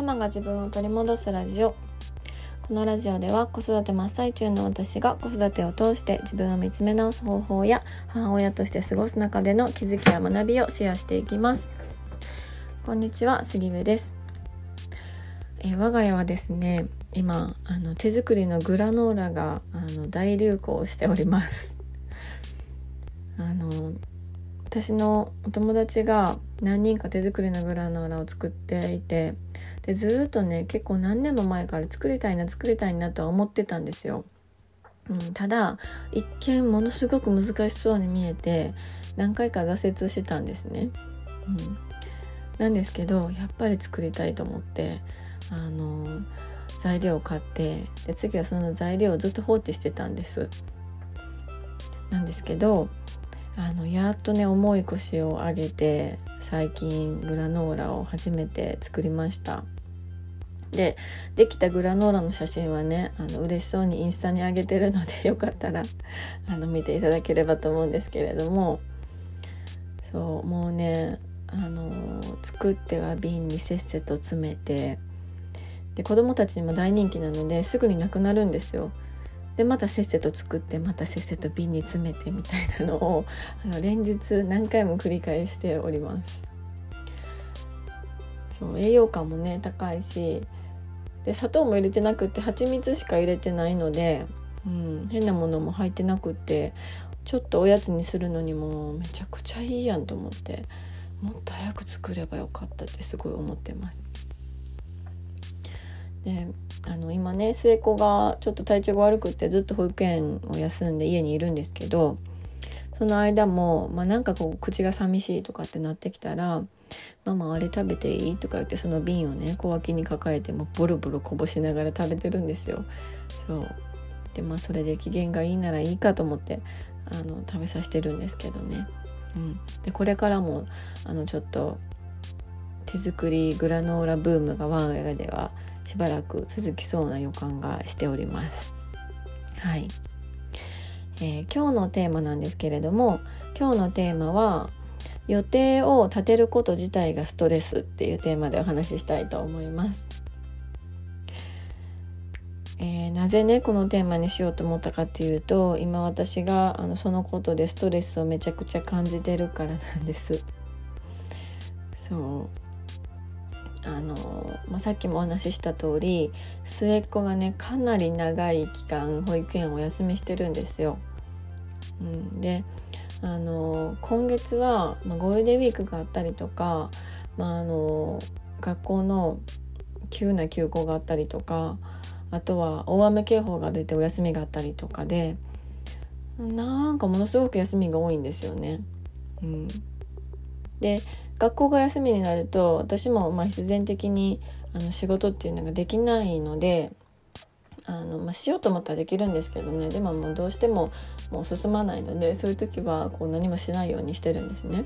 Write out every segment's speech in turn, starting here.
ママが自分を取り戻すラジオ。このラジオでは子育て真っ最中の私が子育てを通して自分を見つめ直す方法や母親として過ごす中での気づきや学びをシェアしていきます。こんにちは杉部です。え我が家はですね今あの手作りのグラノーラがあの大流行しております。あの私のお友達が何人か手作りのグラノーラを作っていてでずっとね結構何年も前から作りたいな作りたいなとは思ってたんですよ。うん、ただ一見ものすごく難しそうに見えて何回か挫折したんですね。うん、なんですけどやっぱり作りたいと思ってあの材料を買ってで次はその材料をずっと放置してたんです。なんですけどあのやっとね重い腰を上げて最近グラノーラを初めて作りましたでできたグラノーラの写真はねあの嬉しそうにインスタに上げてるのでよかったらあの見ていただければと思うんですけれどもそうもうねあの作っては瓶にせっせと詰めてで子供たちにも大人気なのですぐになくなるんですよ。でまたせっせと作ってまたせっせと瓶に詰めてみたいなのをあの連日何回も繰り返しておりますそう栄養価もね高いしで砂糖も入れてなくって蜂蜜しか入れてないので、うん、変なものも入ってなくてちょっとおやつにするのにもめちゃくちゃいいやんと思ってもっと早く作ればよかったってすごい思ってます。であの今ね末っ子がちょっと体調が悪くてずっと保育園を休んで家にいるんですけどその間も、まあ、なんかこう口が寂しいとかってなってきたら「ママあれ食べていい?」とか言ってその瓶をね小脇に抱えてもボロボロこぼしながら食べてるんですよ。そうでまあそれで機嫌がいいならいいかと思ってあの食べさせてるんですけどね。うん、でこれからもあのちょっと手作りグラノーラブームが我が家ではしばらく続きそうな予感がしております。はい、えー、今日のテーマなんですけれども今日のテーマは予定を立てること自体がストレスっていうテーマでお話ししたいと思います。えー、なぜねこのテーマにしようと思ったかっていうと今私があのそのことでストレスをめちゃくちゃ感じてるからなんです。そうあの、まあ、さっきもお話しした通り末っ子がねかなり長い期間保育園をお休みしてるんですよ。うん、であの今月は、まあ、ゴールデンウィークがあったりとか、まあ、あの学校の急な休校があったりとかあとは大雨警報が出てお休みがあったりとかでなんかものすごく休みが多いんですよね。うん、で学校が休みになると私もまあ必然的にあの仕事っていうのができないのであの、まあ、しようと思ったらできるんですけどねでももうどうしてももう進まないのでそういう時はこう何もしないようにしてるんですね。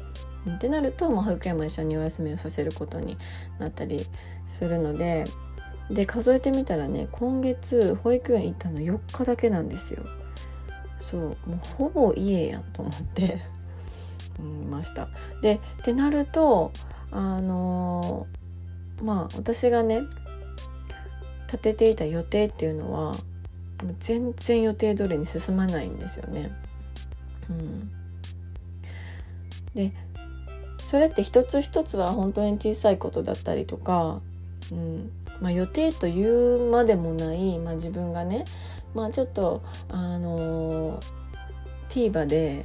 ってなると、まあ、保育園も一緒にお休みをさせることになったりするのでで数えてみたらね今月保育園行ったの4日だけなんですよ。そうもうほぼ家やんと思って いました。でってなるとあのまあ私がね立てていた予定っていうのは全然予定通りに進まないんですよね。うん、でそれって一つ一つは本当に小さいことだったりとか、うん。まあ、予定というまでもない、まあ、自分がね、まあ、ちょっとあの TVer で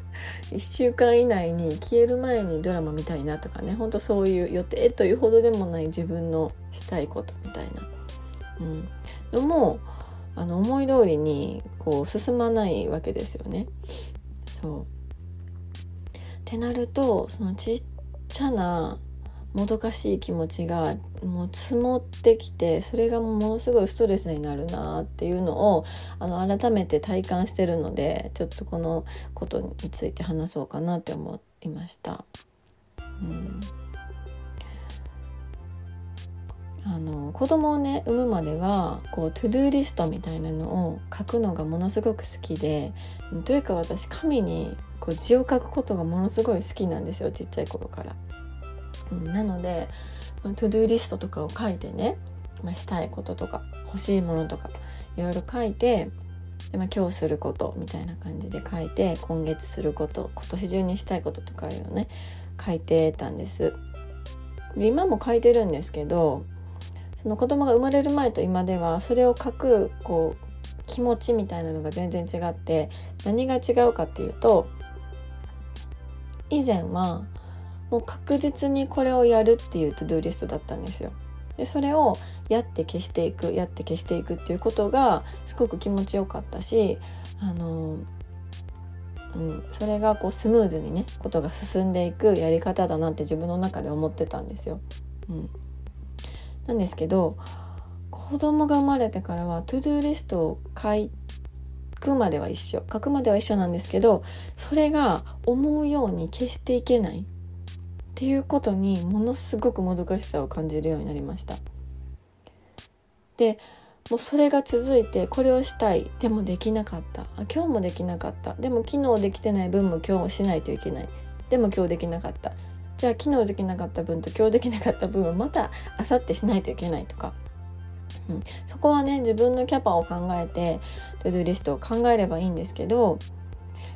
1週間以内に消える前にドラマ見たいなとかねほんとそういう予定というほどでもない自分のしたいことみたいな、うん、のもあの思い通りにこう進まないわけですよね。そうってなるとそのちっちゃなもどかしい気持ちがもう積もってきてそれがものすごいストレスになるなっていうのをあの改めて体感してるのでちょっとこのことについて話そうかなって思いました。うんあの子供をね産むまではこう to do list みたいなのを書くのがものすごく好きでというか私紙にこう字を書くことがものすごい好きなんですよちっちゃい頃から。なので to do list とかを書いてね、まあ、したいこととか欲しいものとかいろいろ書いてで、まあ、今日することみたいな感じで書いて今月すること今年中にしたいこととかいうのね書いてたんです。で今も書いてるんですけどその子供が生まれる前と今ではそれを書くこう気持ちみたいなのが全然違って何が違うかっていうと以前はもう確実にこれをやるっていうトゥドゥリストだったんですよ。でそれをやって消していくやって消していくっていうことがすごく気持ちよかったしあの、うん、それがこうスムーズにねことが進んでいくやり方だなって自分の中で思ってたんですよ。うん、なんですけど子供が生まれてからは to do list を書くまでは一緒書くまでは一緒なんですけどそれが思うように消していけない。っていうことにものすごくもどかしさを感じるようになりました。でもうそれが続いてこれをしたい。でもできなかった。今日もできなかった。でも昨日できてない分も今日もしないといけない。でも今日できなかった。じゃあ昨日できなかった分と今日できなかった分はまた明後日しないといけないとかうん、そこはね自分のキャパを考えてトゥドゥリストを考えればいいんですけど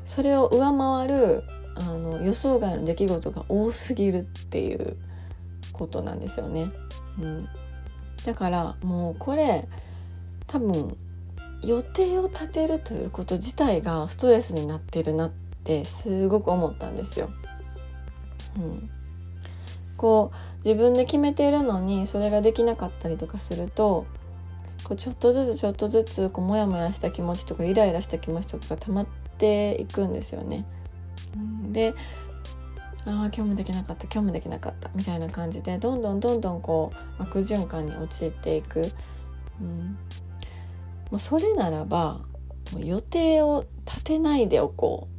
それを上回るあの予想外の出来事が多すぎるっていうことなんですよね。うん、だからもうこれ多分予定を立てるということ自体がストレスになってるなってすごく思ったんですよ。うん、こう自分で決めているのにそれができなかったりとかするとこうちょっとずつちょっとずつこうモヤモヤした気持ちとかイライラした気持ちとかが溜まっていくんですよね。でああ今日もできなかった今日もできなかったみたいな感じでどんどんどんどんこう悪循環に陥っていく、うん、もうそれならばもう予定を立てないでおこう。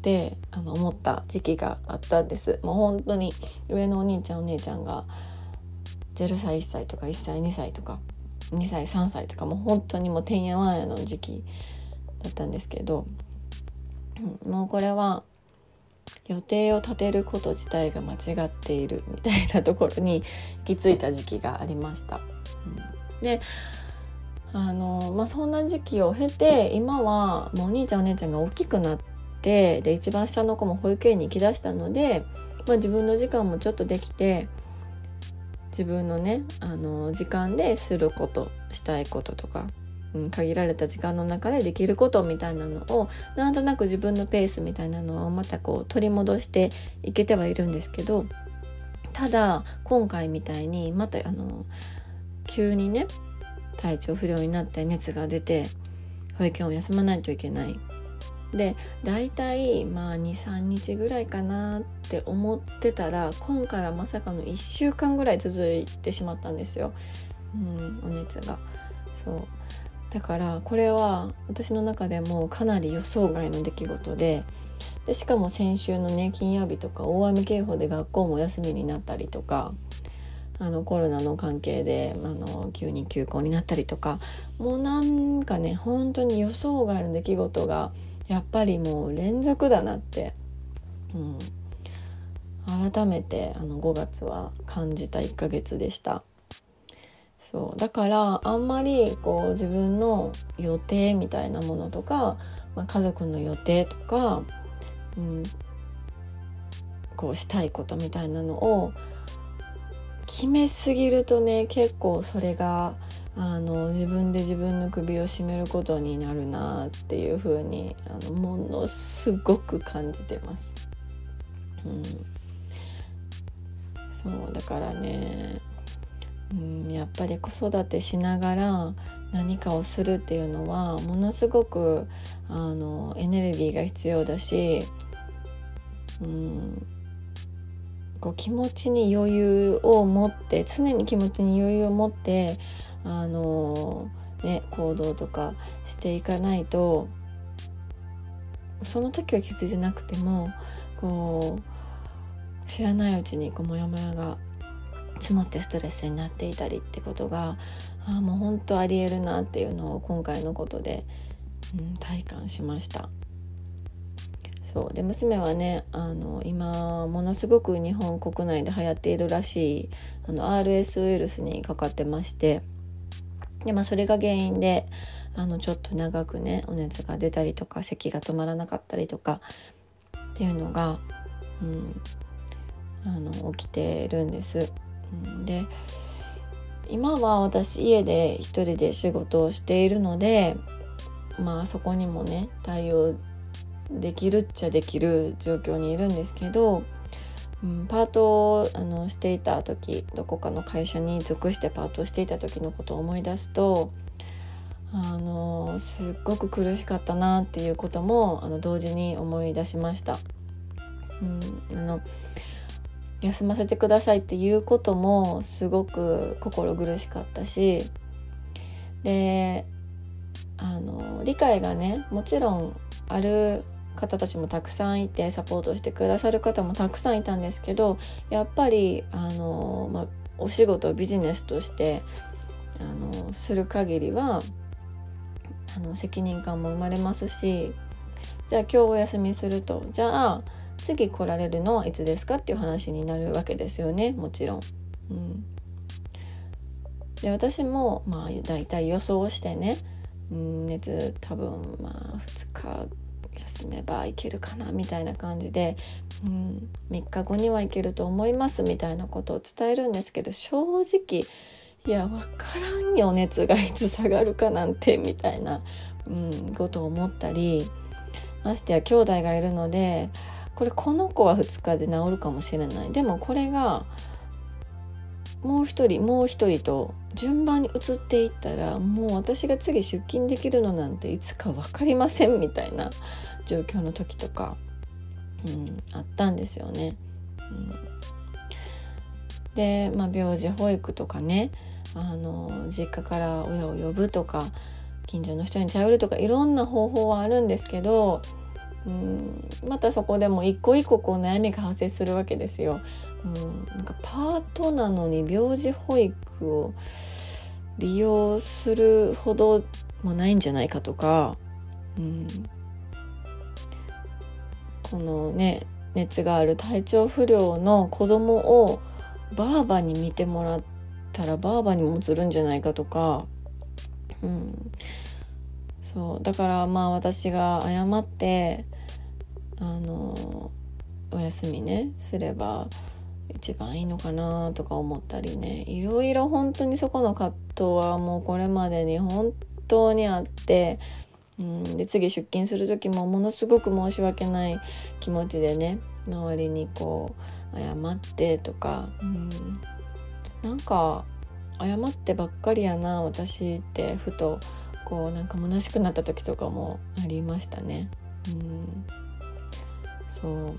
ってあの思った時期があったんですもう本当に上のお兄ちゃんお姉ちゃんが0歳1歳とか1歳2歳とか2歳3歳とかもう本当にもうてんやわんやの時期だったんですけど、うん、もうこれは予定を立てること自体が間違っているみたいなところに行き着いた時期がありました。うん、であのまあそんな時期を経て今はもうお兄ちゃんお姉ちゃんが大きくなっってで一番下の子も保育園に行きだしたので、まあ、自分の時間もちょっとできて自分のねあの時間ですることしたいこととか、うん、限られた時間の中でできることみたいなのをなんとなく自分のペースみたいなのをまたこう取り戻していけてはいるんですけどただ今回みたいにまたあの急にね体調不良になって熱が出て保育園を休まないといけない。で大体まあ23日ぐらいかなって思ってたら今回はまさかの1週間ぐらい続いてしまったんですよ、うん、お熱が。そうだからこれは私の中でもかなり予想外の出来事ででしかも先週のね金曜日とか大雨警報で学校も休みになったりとかあのコロナの関係であの急に休校になったりとかもうなんかね本当に予想外の出来事がやっぱりもう連続だなって、うん、改めてあの5月は感じた1ヶ月でした。そう。だからあんまりこう自分の予定みたいなものとか、まあ、家族の予定とか、うん、こうしたいことみたいなのを決めすぎるとね結構それがあの自分で自分の首を絞めることになるなっていう風にあのものすごく感じてます。うん、そうだからね、うん、やっぱり子育てしながら何かをするっていうのはものすごくあのエネルギーが必要だし、うん、こう気持ちに余裕を持って常に気持ちに余裕を持ってあのね行動とかしていかないとその時は気づいてなくてもこう知らないうちにこうモヤモヤが積もってストレスになっていたりってことがあもう本当ありえるなっていうのを今回のことで、うん、体感しました。そう。で娘はねあの今ものすごく日本国内で流行っているらしいあの RS ウイルスにかかってましてで、まあ、それが原因であのちょっと長くねお熱が出たりとか咳が止まらなかったりとかっていうのが、うん、あの起きてるんです。で今は私家で一人で仕事をしているのでまあそこにもね対応できるっちゃできる状況にいるんですけど、うん、パートをあのしていた時どこかの会社に属してパートをしていた時のことを思い出すとあのすっごく苦しかったなっていうこともあの同時に思い出しました。うん、あの休ませてくださいっていうこともすごく心苦しかったしであの理解がねもちろんある方たちもたくさんいてサポートしてくださる方もたくさんいたんですけどやっぱりあの、まあ、お仕事ビジネスとしてあのする限りはあの責任感も生まれますしじゃあ今日お休みするとじゃあ次来られるのはいつですかっていう話になるわけですよねもちろん。うん、で私もまあ大体予想してね、うん、熱多分まあ2日休めばいけるかなみたいな感じで、うん、3日後にはいけると思いますみたいなことを伝えるんですけど正直いや分からんよ熱がいつ下がるかなんてみたいな、うん、ことを思ったりましてや兄弟がいるのでこれこの子は2日で治るかもしれない。でもこれがもう一人もう一人と順番に移っていったらもう私が次出勤できるのなんていつか分かりませんみたいな状況の時とか、うん、あったんですよね。うん、で、まあ、病児保育とかねあの実家から親を呼ぶとか近所の人に頼るとかいろんな方法はあるんですけどうん。またそこでも一個一個こう悩みが発生するわけですよ。うん、なんかパートなのに病児保育を利用するほどもないんじゃないかとか、うん、このね熱がある体調不良の子供をばあばに見てもらったらばあばにもつるんじゃないかとか、うん、そう。だからまあ私が謝ってあのお休みねすれば一番いいのかなとか思ったりね。いろいろ本当にそこの葛藤はもうこれまでに本当にあって、うん、で次出勤する時もものすごく申し訳ない気持ちでね周りにこう謝ってとか、うん、なんか謝ってばっかりやな私ってふと。こうなんか虚しくなった時とかもありましたね。うん、そうっ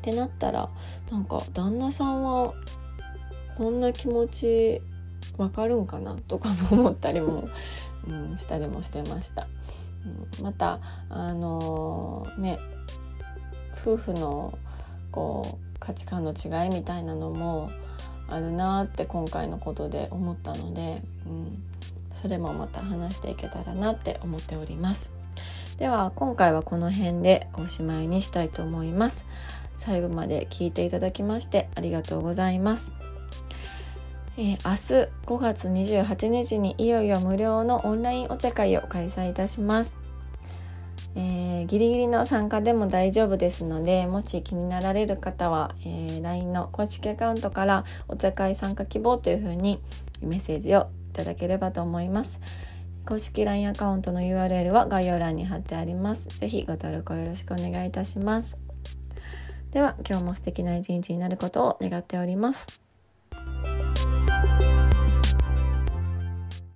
てなったらなんか旦那さんはこんな気持ちわかるんかなとかも思ったりも、うん、したりもしてました。うん、またあのー、ね夫婦のこう価値観の違いみたいなのもあるなって今回のことで思ったので、うん、それもまた話していけたらなって思っております。では今回はこの辺でおしまいにしたいと思います。最後まで聞いていただきましてありがとうございます。えー、明日5月28日にいよいよ無料のオンラインお茶会を開催いたします、えー、ギリギリの参加でも大丈夫ですのでもし気になられる方は、えー、LINE の公式アカウントからお茶会参加希望というふうにメッセージをただければと思います。公式 LINE アカウントの URL は概要欄に貼ってあります。是非ご登録をよろしくお願いいたします。では今日も素敵な一日になることを願っております。